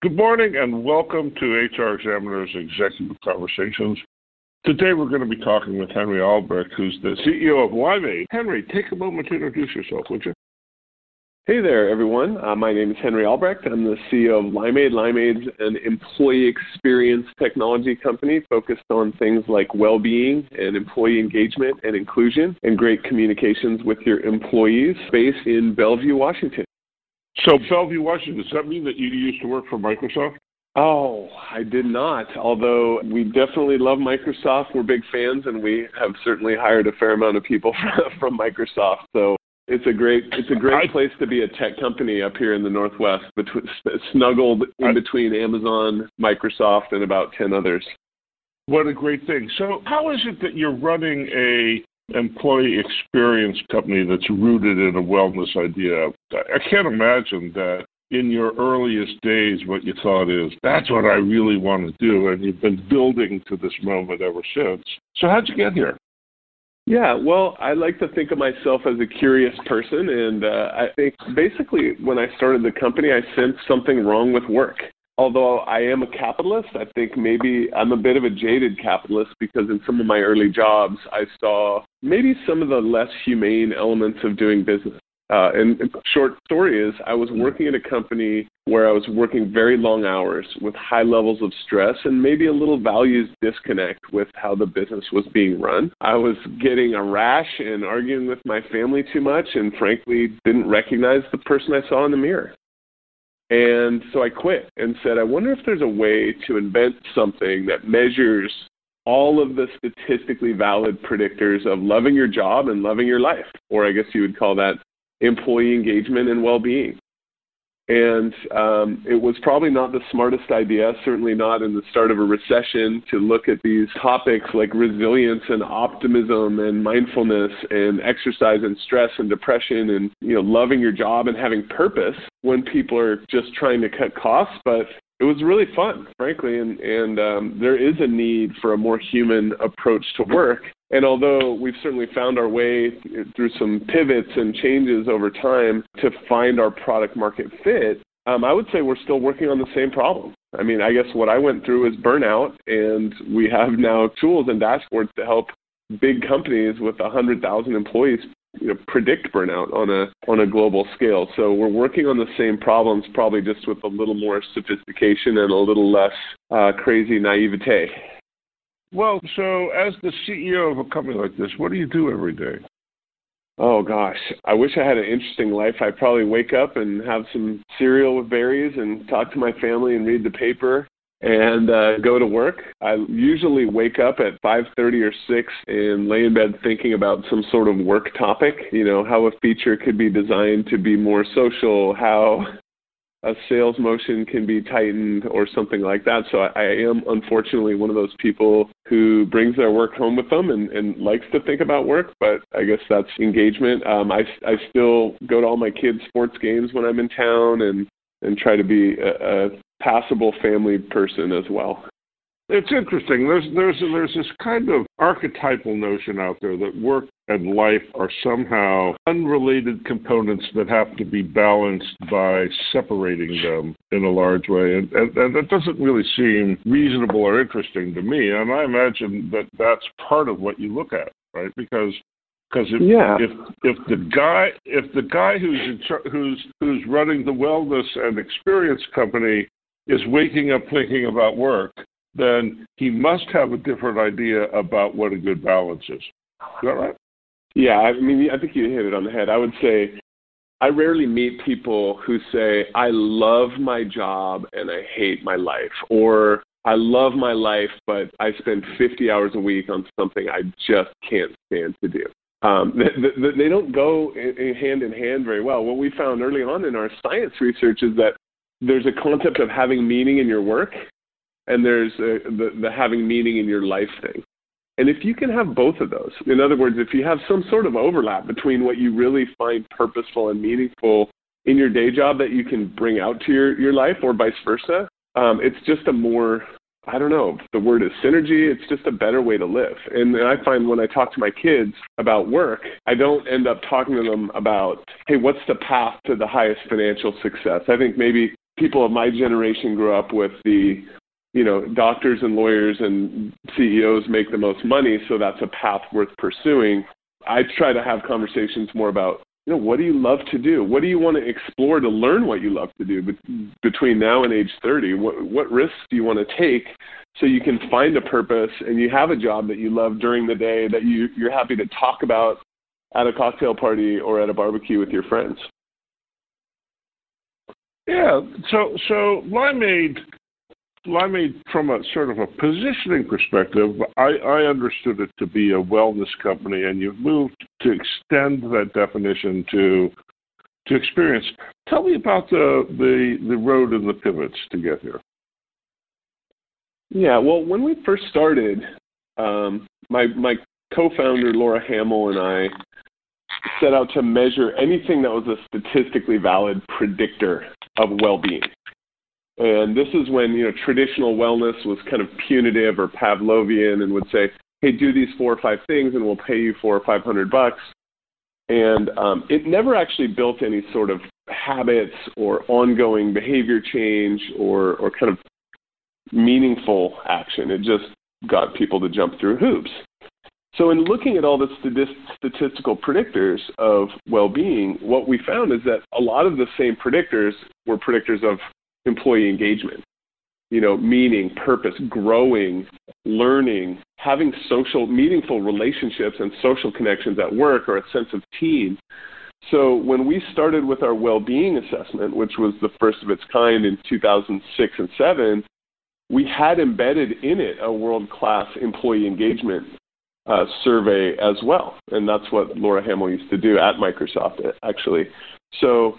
Good morning and welcome to HR Examiner's Executive Conversations. Today we're going to be talking with Henry Albrecht, who's the CEO of Limeade. Henry, take a moment to introduce yourself, would you? Hey there, everyone. Uh, my name is Henry Albrecht. I'm the CEO of Limeade. Limeade's an employee experience technology company focused on things like well-being and employee engagement and inclusion and great communications with your employees based in Bellevue, Washington. So, Bellevue, Washington, does that mean that you used to work for Microsoft? Oh, I did not. Although we definitely love Microsoft, we're big fans, and we have certainly hired a fair amount of people from Microsoft. So it's a great it's a great place to be a tech company up here in the Northwest, between, snuggled in between Amazon, Microsoft, and about ten others. What a great thing! So, how is it that you're running a employee experience company that's rooted in a wellness idea. I can't imagine that in your earliest days what you thought is that's what I really want to do, and you've been building to this moment ever since. So how'd you get here? Yeah, well, I like to think of myself as a curious person, and uh, I think basically when I started the company, I sensed something wrong with work although I am a capitalist, I think maybe I'm a bit of a jaded capitalist because in some of my early jobs, I saw maybe some of the less humane elements of doing business. Uh, and short story is, I was working at a company where I was working very long hours with high levels of stress and maybe a little values disconnect with how the business was being run. I was getting a rash and arguing with my family too much, and frankly, didn't recognize the person I saw in the mirror. And so I quit and said, I wonder if there's a way to invent something that measures all of the statistically valid predictors of loving your job and loving your life, or I guess you would call that employee engagement and well being. And um, it was probably not the smartest idea, certainly not in the start of a recession, to look at these topics like resilience and optimism and mindfulness and exercise and stress and depression and you know loving your job and having purpose when people are just trying to cut costs. But it was really fun, frankly, and and um, there is a need for a more human approach to work. And although we've certainly found our way through some pivots and changes over time to find our product market fit, um, I would say we're still working on the same problem. I mean, I guess what I went through is burnout, and we have now tools and dashboards to help big companies with 100,000 employees you know, predict burnout on a on a global scale. So we're working on the same problems, probably just with a little more sophistication and a little less uh, crazy naivete. Well, so as the CEO of a company like this, what do you do every day? Oh gosh, I wish I had an interesting life. I'd probably wake up and have some cereal with berries and talk to my family and read the paper and uh, go to work. I usually wake up at 5:30 or 6 and lay in bed thinking about some sort of work topic. You know, how a feature could be designed to be more social, how a sales motion can be tightened or something like that. So I, I am unfortunately one of those people who brings their work home with them and, and likes to think about work, but I guess that's engagement. Um, I, I still go to all my kids' sports games when I'm in town and, and try to be a, a passable family person as well. It's interesting. There's there's there's this kind of archetypal notion out there that work and life are somehow unrelated components that have to be balanced by separating them in a large way, and, and, and that doesn't really seem reasonable or interesting to me. And I imagine that that's part of what you look at, right? Because because if, yeah. if if the guy if the guy who's in who's who's running the wellness and experience company is waking up thinking about work, then he must have a different idea about what a good balance is. Is that right? Yeah, I mean, I think you hit it on the head. I would say I rarely meet people who say, I love my job and I hate my life, or I love my life, but I spend 50 hours a week on something I just can't stand to do. Um, they, they don't go hand in hand very well. What we found early on in our science research is that there's a concept of having meaning in your work and there's a, the, the having meaning in your life thing. And if you can have both of those, in other words, if you have some sort of overlap between what you really find purposeful and meaningful in your day job that you can bring out to your, your life or vice versa, um, it's just a more, I don't know, the word is synergy. It's just a better way to live. And I find when I talk to my kids about work, I don't end up talking to them about, hey, what's the path to the highest financial success? I think maybe people of my generation grew up with the you know doctors and lawyers and CEOs make the most money, so that's a path worth pursuing. I try to have conversations more about you know what do you love to do? What do you want to explore to learn what you love to do But between now and age 30? What what risks do you want to take so you can find a purpose and you have a job that you love during the day that you you're happy to talk about at a cocktail party or at a barbecue with your friends? Yeah, so so Limeade, Limeade, from a sort of a positioning perspective, I, I understood it to be a wellness company, and you've moved to extend that definition to to experience. Tell me about the the the road and the pivots to get here. Yeah, well, when we first started, um, my my co-founder Laura Hamill and I set out to measure anything that was a statistically valid predictor of well-being. And this is when you know traditional wellness was kind of punitive or Pavlovian, and would say, "Hey, do these four or five things, and we'll pay you four or five hundred bucks." And um, it never actually built any sort of habits or ongoing behavior change or or kind of meaningful action. It just got people to jump through hoops. So, in looking at all the statistical predictors of well being, what we found is that a lot of the same predictors were predictors of employee engagement. You know, meaning, purpose, growing, learning, having social, meaningful relationships and social connections at work or a sense of team. So, when we started with our well being assessment, which was the first of its kind in 2006 and 7, we had embedded in it a world class employee engagement uh, survey as well. And that's what Laura Hamill used to do at Microsoft, actually. So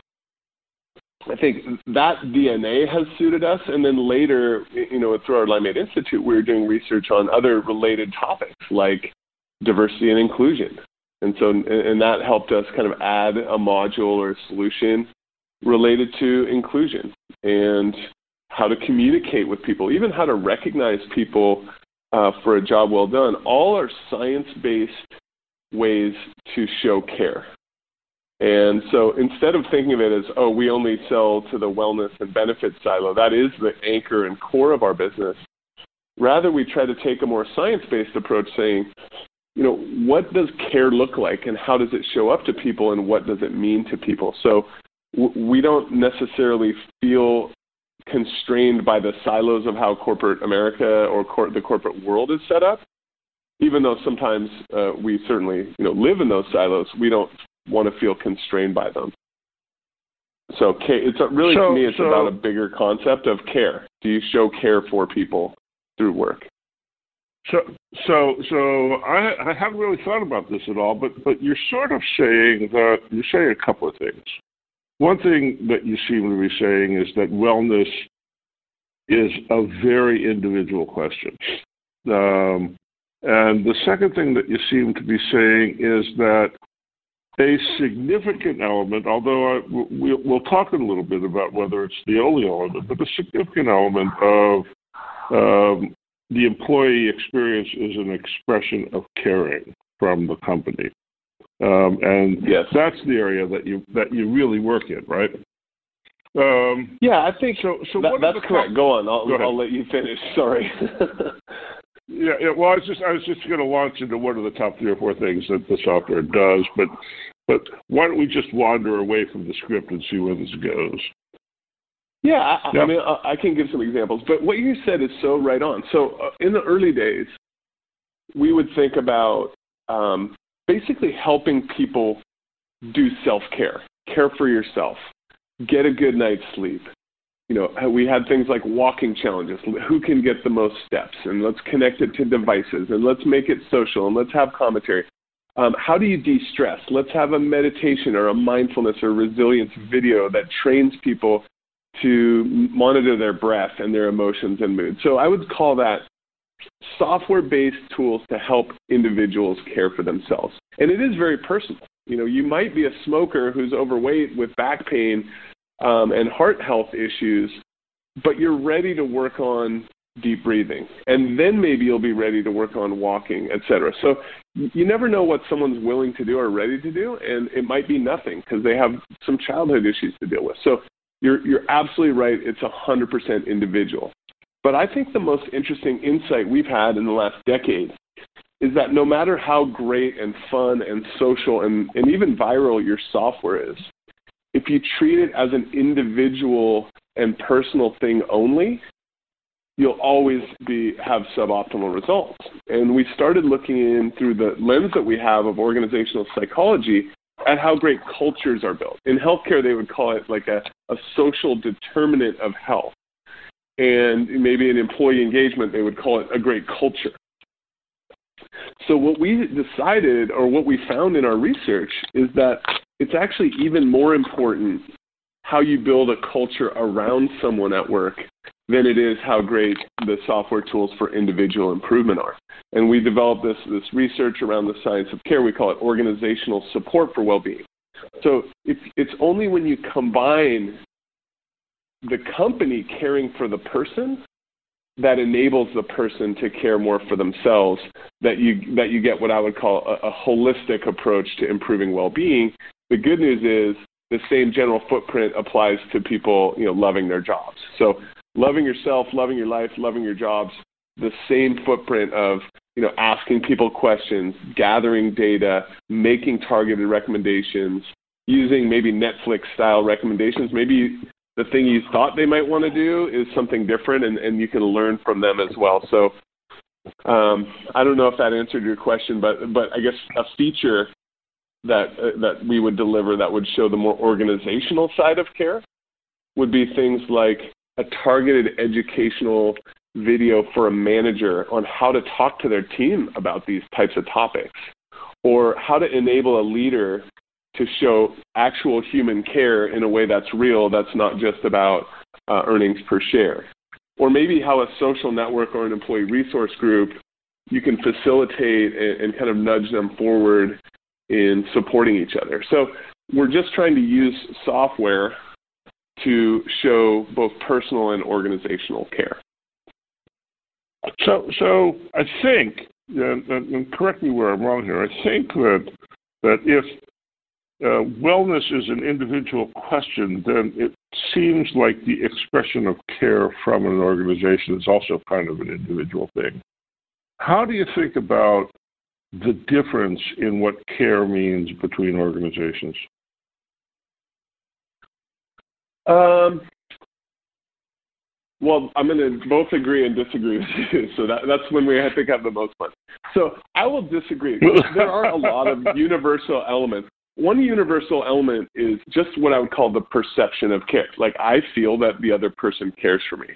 I think that DNA has suited us. And then later, you know, through our Limeade Institute, we were doing research on other related topics like diversity and inclusion. And so, and that helped us kind of add a module or a solution related to inclusion and how to communicate with people, even how to recognize people uh, for a job well done, all are science based ways to show care. And so instead of thinking of it as, oh, we only sell to the wellness and benefits silo, that is the anchor and core of our business. Rather, we try to take a more science based approach saying, you know, what does care look like and how does it show up to people and what does it mean to people? So w- we don't necessarily feel constrained by the silos of how corporate America or cor- the corporate world is set up. Even though sometimes uh, we certainly you know live in those silos, we don't want to feel constrained by them. So it's really so, to me it's so, about a bigger concept of care. Do you show care for people through work? So, so, so I, I haven't really thought about this at all, but but you're sort of saying that you're saying a couple of things. One thing that you seem to be saying is that wellness is a very individual question. Um, and the second thing that you seem to be saying is that a significant element, although I, we, will talk a little bit about whether it's the only element, but a significant element of um, the employee experience is an expression of caring from the company. Um, and yes, that's the area that you that you really work in, right? Um, yeah, I think so. So that, that's correct. Go on. I'll, Go I'll let you finish. Sorry. yeah, yeah. Well, I was just I was just going to launch into what are the top three or four things that the software does, but but why don't we just wander away from the script and see where this goes? Yeah, I, yeah. I mean, I, I can give some examples, but what you said is so right on. So uh, in the early days, we would think about um, basically helping people do self care, care for yourself, get a good night's sleep. You know, we had things like walking challenges. Who can get the most steps? And let's connect it to devices and let's make it social and let's have commentary. Um, how do you de stress? Let's have a meditation or a mindfulness or resilience video that trains people to monitor their breath and their emotions and mood. So I would call that software based tools to help individuals care for themselves. And it is very personal. You know, you might be a smoker who's overweight with back pain um, and heart health issues, but you're ready to work on deep breathing. And then maybe you'll be ready to work on walking, et cetera. So you never know what someone's willing to do or ready to do. And it might be nothing because they have some childhood issues to deal with. So you're, you're absolutely right. It's a 100% individual. But I think the most interesting insight we've had in the last decade is that no matter how great and fun and social and, and even viral your software is, if you treat it as an individual and personal thing only, you'll always be have suboptimal results. And we started looking in through the lens that we have of organizational psychology at how great cultures are built. In healthcare, they would call it like a, a social determinant of health. And maybe in employee engagement, they would call it a great culture. So, what we decided, or what we found in our research, is that it's actually even more important how you build a culture around someone at work than it is how great the software tools for individual improvement are. And we developed this, this research around the science of care. We call it organizational support for well being. So if, it's only when you combine the company caring for the person that enables the person to care more for themselves that you that you get what I would call a, a holistic approach to improving well-being. The good news is the same general footprint applies to people, you know, loving their jobs. So loving yourself, loving your life, loving your jobs, the same footprint of, you know, asking people questions, gathering data, making targeted recommendations, using maybe Netflix style recommendations. Maybe the thing you thought they might want to do is something different and, and you can learn from them as well. So um, I don't know if that answered your question, but but I guess a feature that uh, that we would deliver that would show the more organizational side of care would be things like a targeted educational video for a manager on how to talk to their team about these types of topics or how to enable a leader to show actual human care in a way that's real that's not just about uh, earnings per share or maybe how a social network or an employee resource group you can facilitate and, and kind of nudge them forward in supporting each other. So we're just trying to use software to show both personal and organizational care. So, so I think, and, and correct me where I'm wrong here. I think that that if uh, wellness is an individual question, then it seems like the expression of care from an organization is also kind of an individual thing. How do you think about the difference in what care means between organizations? Um, well, I'm going to both agree and disagree with you. So that, that's when we, I think, have the most fun. So I will disagree. there are a lot of universal elements. One universal element is just what I would call the perception of care. Like I feel that the other person cares for me.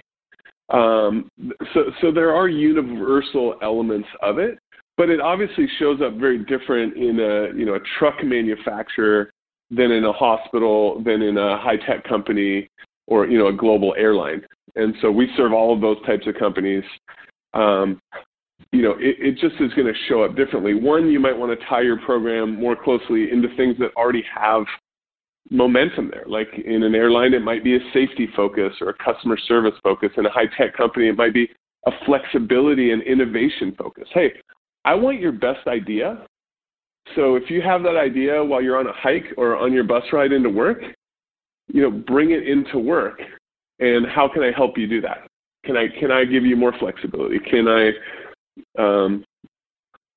Um, so, so there are universal elements of it but it obviously shows up very different in a you know a truck manufacturer than in a hospital than in a high tech company or you know a global airline and so we serve all of those types of companies um, you know it, it just is going to show up differently one you might want to tie your program more closely into things that already have momentum there like in an airline it might be a safety focus or a customer service focus in a high tech company it might be a flexibility and innovation focus hey I want your best idea. So if you have that idea while you're on a hike or on your bus ride into work, you know, bring it into work. And how can I help you do that? Can I can I give you more flexibility? Can I um,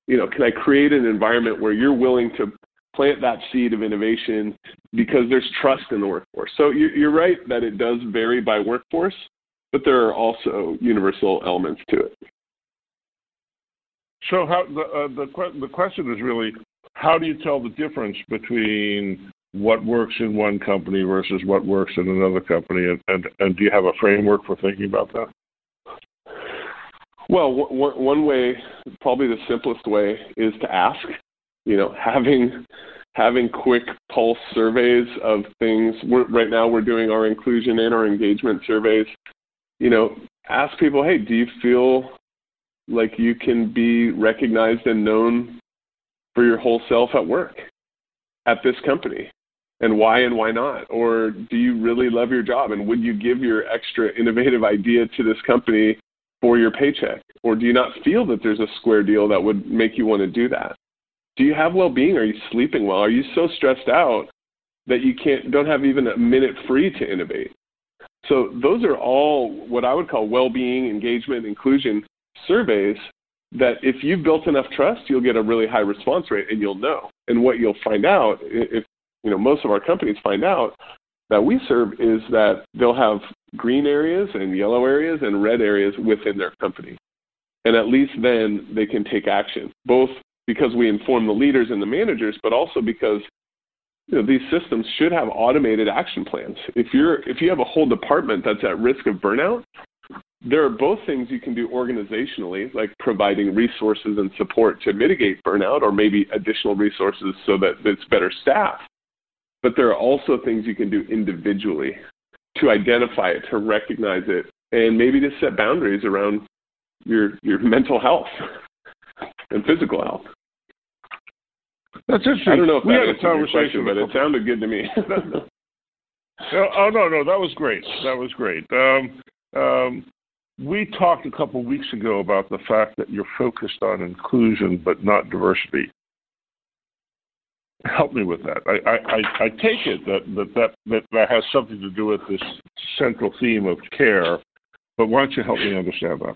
you know, can I create an environment where you're willing to plant that seed of innovation because there's trust in the workforce? So you're right that it does vary by workforce, but there are also universal elements to it. So how the uh, the the question is really how do you tell the difference between what works in one company versus what works in another company, and and, and do you have a framework for thinking about that? Well, w- one way, probably the simplest way, is to ask. You know, having having quick pulse surveys of things. We're, right now, we're doing our inclusion and our engagement surveys. You know, ask people, hey, do you feel like you can be recognized and known for your whole self at work at this company and why and why not or do you really love your job and would you give your extra innovative idea to this company for your paycheck or do you not feel that there's a square deal that would make you want to do that do you have well-being are you sleeping well are you so stressed out that you can't don't have even a minute free to innovate. So those are all what I would call well-being, engagement, inclusion surveys that if you've built enough trust, you'll get a really high response rate and you'll know. And what you'll find out, if you know most of our companies find out that we serve is that they'll have green areas and yellow areas and red areas within their company. And at least then they can take action, both because we inform the leaders and the managers, but also because you know, these systems should have automated action plans. If you're if you have a whole department that's at risk of burnout, there are both things you can do organizationally, like providing resources and support to mitigate burnout, or maybe additional resources so that it's better staffed. But there are also things you can do individually to identify it, to recognize it, and maybe to set boundaries around your your mental health and physical health. That's interesting. I don't know if we that had a conversation, but it sounded good to me. oh no, no, that was great. That was great. Um, um, we talked a couple of weeks ago about the fact that you're focused on inclusion but not diversity. Help me with that. I, I, I take it that, that, that, that that has something to do with this central theme of care, but why don't you help me understand that?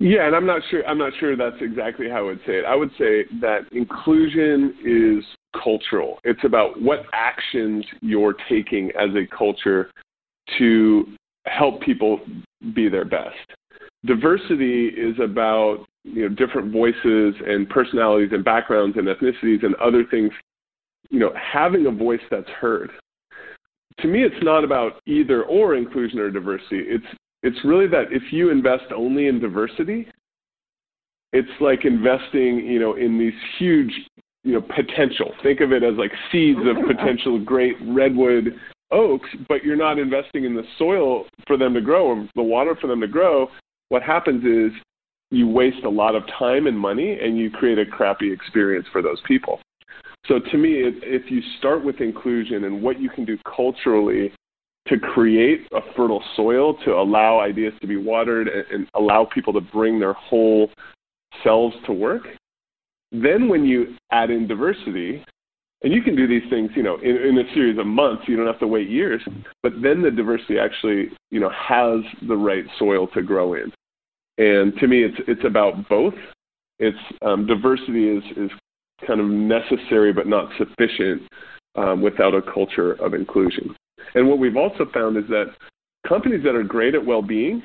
Yeah, and I'm not sure. I'm not sure that's exactly how I would say it. I would say that inclusion is cultural. It's about what actions you're taking as a culture to help people be their best. Diversity is about you know different voices and personalities and backgrounds and ethnicities and other things. You know, having a voice that's heard. To me, it's not about either or inclusion or diversity. It's it's really that if you invest only in diversity, it's like investing, you know, in these huge, you know, potential. Think of it as like seeds of potential great redwood oaks, but you're not investing in the soil for them to grow or the water for them to grow. What happens is you waste a lot of time and money and you create a crappy experience for those people. So to me, if you start with inclusion and what you can do culturally to create a fertile soil to allow ideas to be watered and, and allow people to bring their whole selves to work. Then when you add in diversity, and you can do these things, you know, in, in a series of months. You don't have to wait years. But then the diversity actually, you know, has the right soil to grow in. And to me, it's it's about both. It's um, diversity is is kind of necessary but not sufficient um, without a culture of inclusion. And what we've also found is that companies that are great at well-being,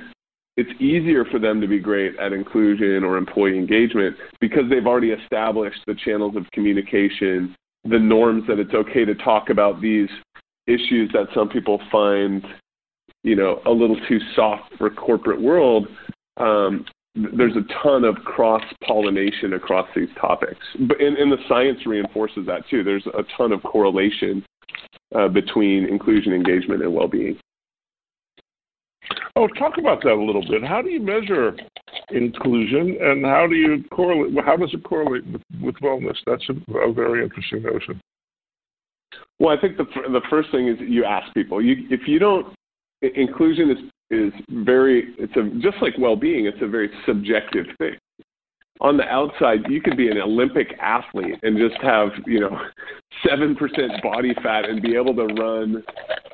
it's easier for them to be great at inclusion or employee engagement because they've already established the channels of communication, the norms that it's okay to talk about these issues that some people find, you know, a little too soft for corporate world. Um, there's a ton of cross pollination across these topics, but and, and the science reinforces that too. There's a ton of correlation uh, between inclusion, engagement, and well-being. Oh, talk about that a little bit. How do you measure inclusion, and how do you correlate? How does it correlate with, with wellness? That's a, a, very interesting notion. Well, I think the the first thing is you ask people. You if you don't, inclusion is is very. It's a just like well-being. It's a very subjective thing on the outside, you could be an Olympic athlete and just have, you know, 7% body fat and be able to run,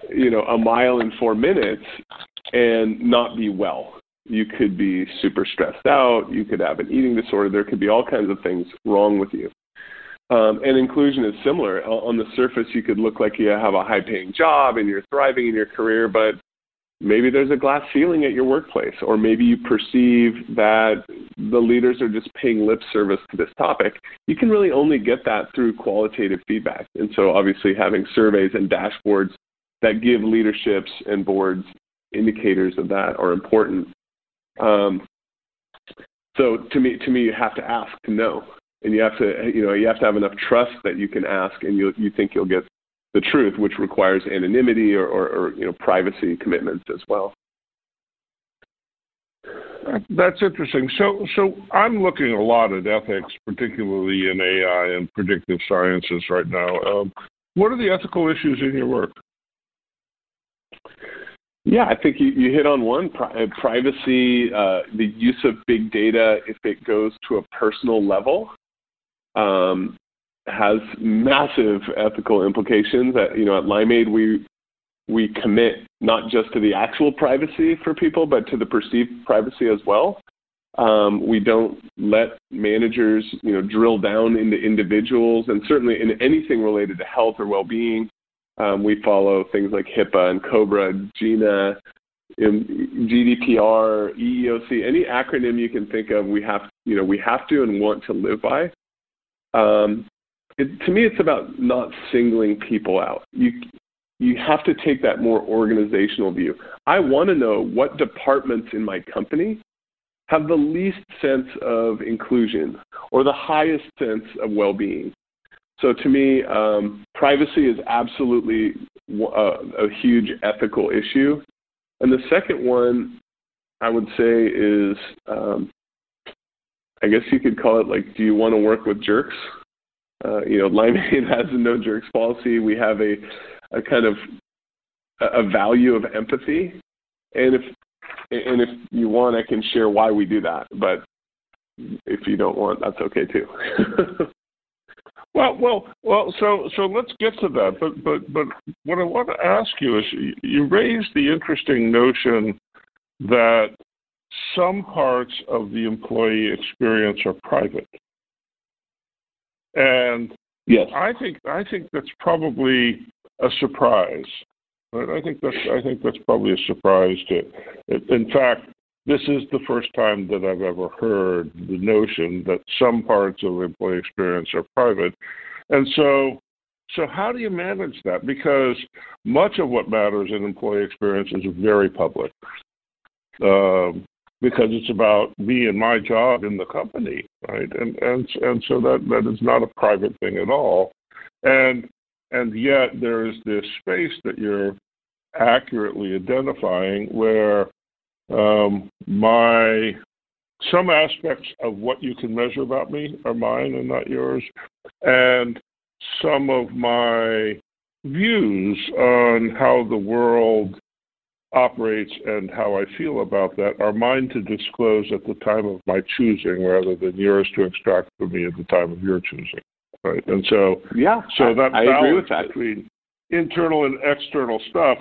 you know, a mile in four minutes and not be well. You could be super stressed out. You could have an eating disorder. There could be all kinds of things wrong with you. Um, and inclusion is similar. On the surface, you could look like you have a high paying job and you're thriving in your career, but maybe there's a glass ceiling at your workplace, or maybe you perceive that the leaders are just paying lip service to this topic. You can really only get that through qualitative feedback. And so, obviously, having surveys and dashboards that give leaderships and boards indicators of that are important. Um, so, to me, to me, you have to ask to know, and you have to, you know, you have to have enough trust that you can ask, and you you think you'll get the truth, which requires anonymity or, or, or you know privacy commitments as well. That's interesting. So, so I'm looking a lot at ethics, particularly in AI and predictive sciences right now. Um, what are the ethical issues in your work? Yeah, I think you, you hit on one Pri- uh, privacy, uh, the use of big data if it goes to a personal level. Um, has massive ethical implications. At, you know, at Limeade, we we commit not just to the actual privacy for people, but to the perceived privacy as well. Um, we don't let managers, you know, drill down into individuals, and certainly in anything related to health or well-being, um, we follow things like HIPAA and COBRA, GINA, GDPR, EEOC, any acronym you can think of. We have, you know, we have to and want to live by. Um, it, to me, it's about not singling people out. You you have to take that more organizational view. I want to know what departments in my company have the least sense of inclusion or the highest sense of well-being. So to me, um, privacy is absolutely a, a huge ethical issue. And the second one, I would say, is um, I guess you could call it like, do you want to work with jerks? Uh, you know, Limeade has a no jerks policy. We have a, a kind of a value of empathy, and if and if you want, I can share why we do that. But if you don't want, that's okay too. well, well, well. So, so let's get to that. But, but, but what I want to ask you is, you raised the interesting notion that some parts of the employee experience are private, and yes, I think I think that's probably a surprise. I think that's I think that's probably a surprise to. In fact, this is the first time that I've ever heard the notion that some parts of employee experience are private, and so so how do you manage that? Because much of what matters in employee experience is very public. Um, because it's about me and my job in the company, right? And and and so that that is not a private thing at all. And and yet there is this space that you're accurately identifying where um, my some aspects of what you can measure about me are mine and not yours, and some of my views on how the world operates and how I feel about that are mine to disclose at the time of my choosing rather than yours to extract from me at the time of your choosing right? And so, yeah, so that I, I agree with that. between internal and external stuff.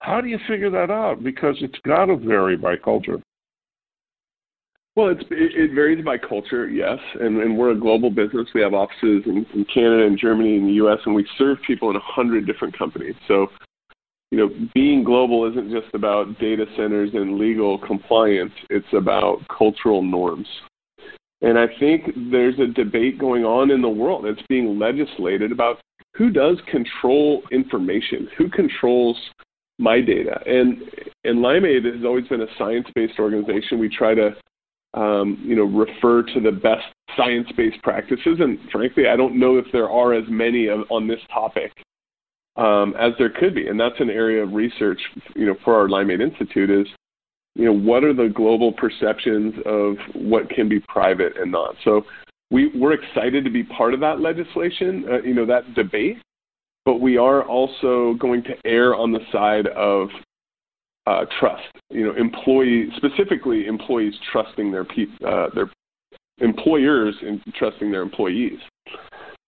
How do you figure that out? Because it's got to vary by culture. Well, it's, it, it varies by culture, yes, and, and we're a global business. We have offices in, in Canada and Germany and the U.S., and we serve people in a hundred different companies. So, you know, being global isn't just about data centers and legal compliance; it's about cultural norms. And I think there's a debate going on in the world that's being legislated about who does control information, who controls my data. And and Limeade has always been a science-based organization. We try to um, you know refer to the best science-based practices, and frankly, I don't know if there are as many of, on this topic um, as there could be. And that's an area of research, you know, for our Limeade Institute is you know, what are the global perceptions of what can be private and not? So we, we're excited to be part of that legislation, uh, you know, that debate, but we are also going to err on the side of uh, trust. You know, employee specifically employees trusting their pe- uh, their employers and trusting their employees.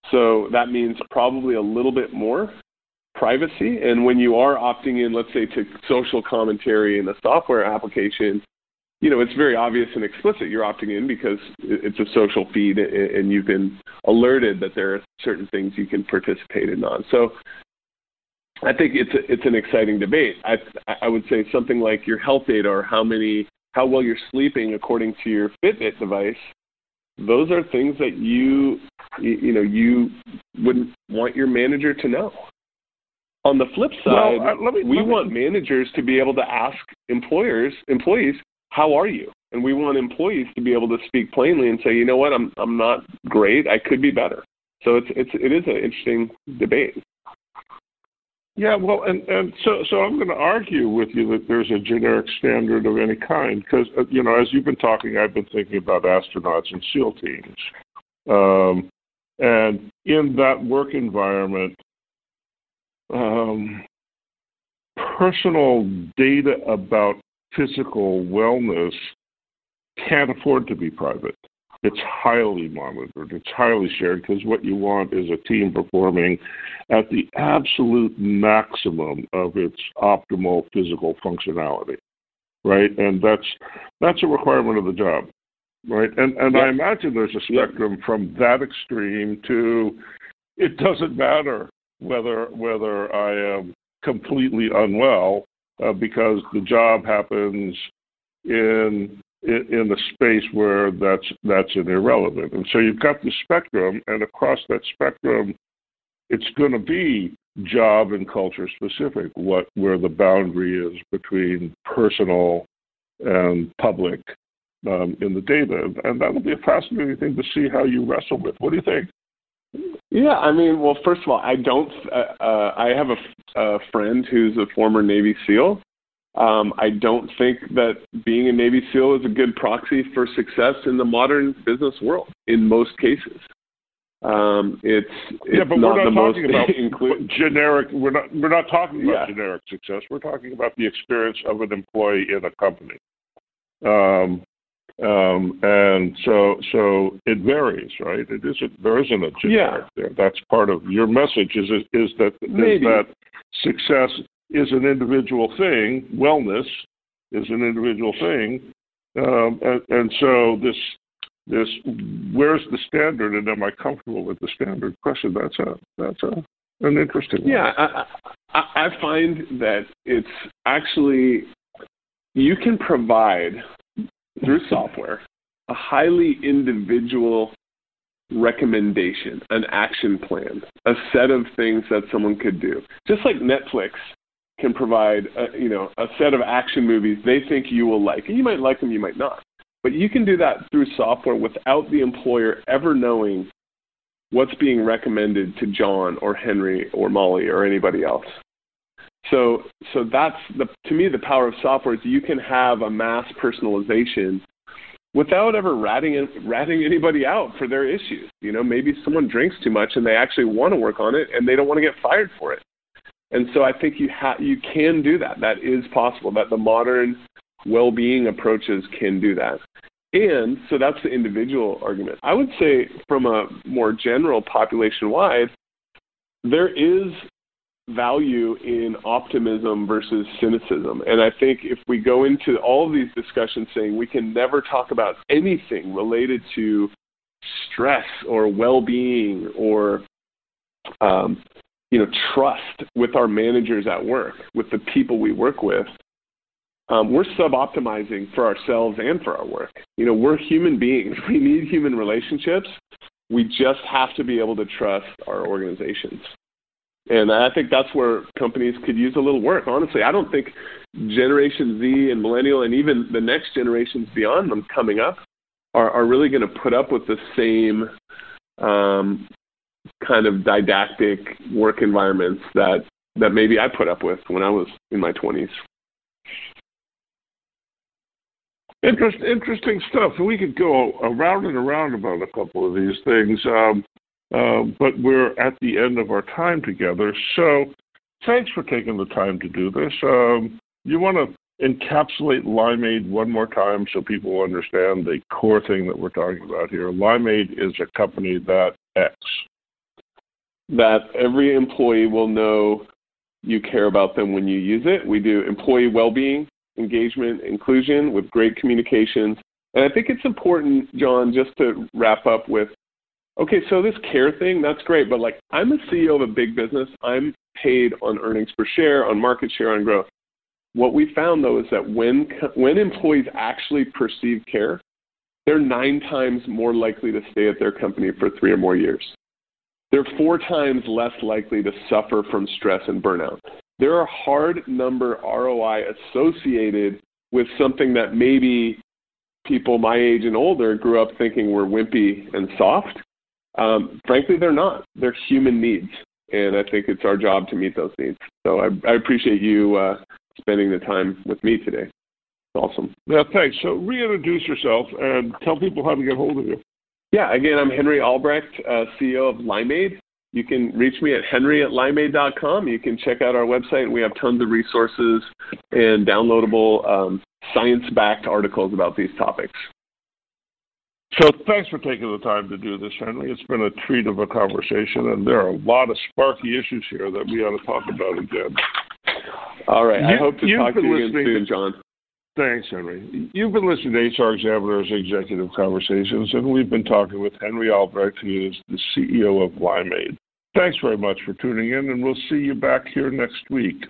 So that means probably a little bit more privacy. And when you are opting in, let's say, to social commentary in a software application, you know, it's very obvious and explicit you're opting in because it's a social feed and you've been alerted that there are certain things you can participate in on. So I think it's a, it's an exciting debate. I I would say something like your health data or how many how well you're sleeping according to your Fitbit device. Those are things that you you know you wouldn't want your manager to know. On the flip side, well, uh, me, we me, want managers to be able to ask employers, employees, how are you? And we want employees to be able to speak plainly and say, you know what, I'm I'm not great. I could be better. So it's it's it is an interesting debate. Yeah, well, and and so so I'm going to argue with you that there's a generic standard of any kind because uh, you know as you've been talking, I've been thinking about astronauts and SEAL teams, um, and in that work environment, um, personal data about physical wellness can't afford to be private. it's highly monitored. It's highly shared because what you want is a team performing at the absolute maximum of its optimal physical functionality, right? And that's that's a requirement of the job, right? And and I imagine there's a spectrum from that extreme to it doesn't matter whether whether I am completely unwell uh, because the job happens in in, a space where that's that's an irrelevant. And so you've got the spectrum, and across that spectrum, it's going to be job and culture specific. What where the boundary is between personal and public um, in the data, and that'll be a fascinating thing to see how you wrestle with. What do you think? Yeah, I mean, well, first of all, I don't. Uh, uh, I have a, a friend who's a former Navy SEAL, um, I don't think that being a Navy SEAL is a good proxy for success in the modern business world in most cases. Um, it's, it's yeah, but not we're not talking about inclu- generic. We're not we're not talking about yeah. generic success. We're talking about the experience of an employee in a company. Um, um, and so so it varies, right? It isn't there isn't a generic yeah. there. That's part of your message is is that Maybe. is that success is an individual thing. Wellness is an individual thing, um, and, and so this this where's the standard, and am I comfortable with the standard question? That's a that's a an interesting one. Yeah, I, I, I find that it's actually you can provide through software a highly individual recommendation, an action plan, a set of things that someone could do. Just like Netflix can provide a, you know a set of action movies they think you will like. And you might like them, you might not. But you can do that through software without the employer ever knowing what's being recommended to John or Henry or Molly or anybody else. So so that's the to me the power of software is you can have a mass personalization without ever ratting ratting anybody out for their issues. You know, maybe someone drinks too much and they actually want to work on it and they don't want to get fired for it. And so I think you ha- you can do that. That is possible. That the modern well-being approaches can do that. And so that's the individual argument. I would say from a more general population-wide, there is value in optimism versus cynicism. And I think if we go into all of these discussions saying we can never talk about anything related to stress or well-being or um, you know, trust with our managers at work, with the people we work with, um, we're sub-optimizing for ourselves and for our work. You know, we're human beings. We need human relationships. We just have to be able to trust our organizations. And I think that's where companies could use a little work. Honestly, I don't think Generation Z and Millennial and even the next generations beyond them coming up are, are really going to put up with the same um, kind of didactic work environments that that maybe I put up with when I was in my 20s. Interest, interesting stuff. We could go around and around about a couple of these things, um, uh, but we're at the end of our time together. So, thanks for taking the time to do this. Um, you want to encapsulate Limeade one more time so people understand the core thing that we're talking about here. Limeade is a company that X that every employee will know you care about them when you use it. We do employee well-being, engagement, inclusion with great communications. And I think it's important, John, just to wrap up with okay, so this care thing, that's great, but like I'm a CEO of a big business. I'm paid on earnings per share, on market share, on growth. What we found though is that when when employees actually perceive care, they're nine times more likely to stay at their company for three or more years. They're four times less likely to suffer from stress and burnout. There are hard number ROI associated with something that maybe people my age and older grew up thinking were wimpy and soft. Um, frankly, they're not. They're human needs. And I think it's our job to meet those needs. So I, I appreciate you uh, spending the time with me today. It's awesome. Yeah, thanks. So reintroduce yourself and tell people how to get hold of you. Yeah, again, I'm Henry Albrecht, uh, CEO of Limeade. You can reach me at henry at limeade.com. You can check out our website. We have tons of resources and downloadable um, science backed articles about these topics. So thanks for taking the time to do this, Henry. It's been a treat of a conversation, and there are a lot of sparky issues here that we ought to talk about again. All right. You, I hope to talk to you again soon, John. Thanks, Henry. You've been listening to HR Examiner's Executive Conversations, and we've been talking with Henry Albrecht, who is the CEO of Limeade. Thanks very much for tuning in, and we'll see you back here next week.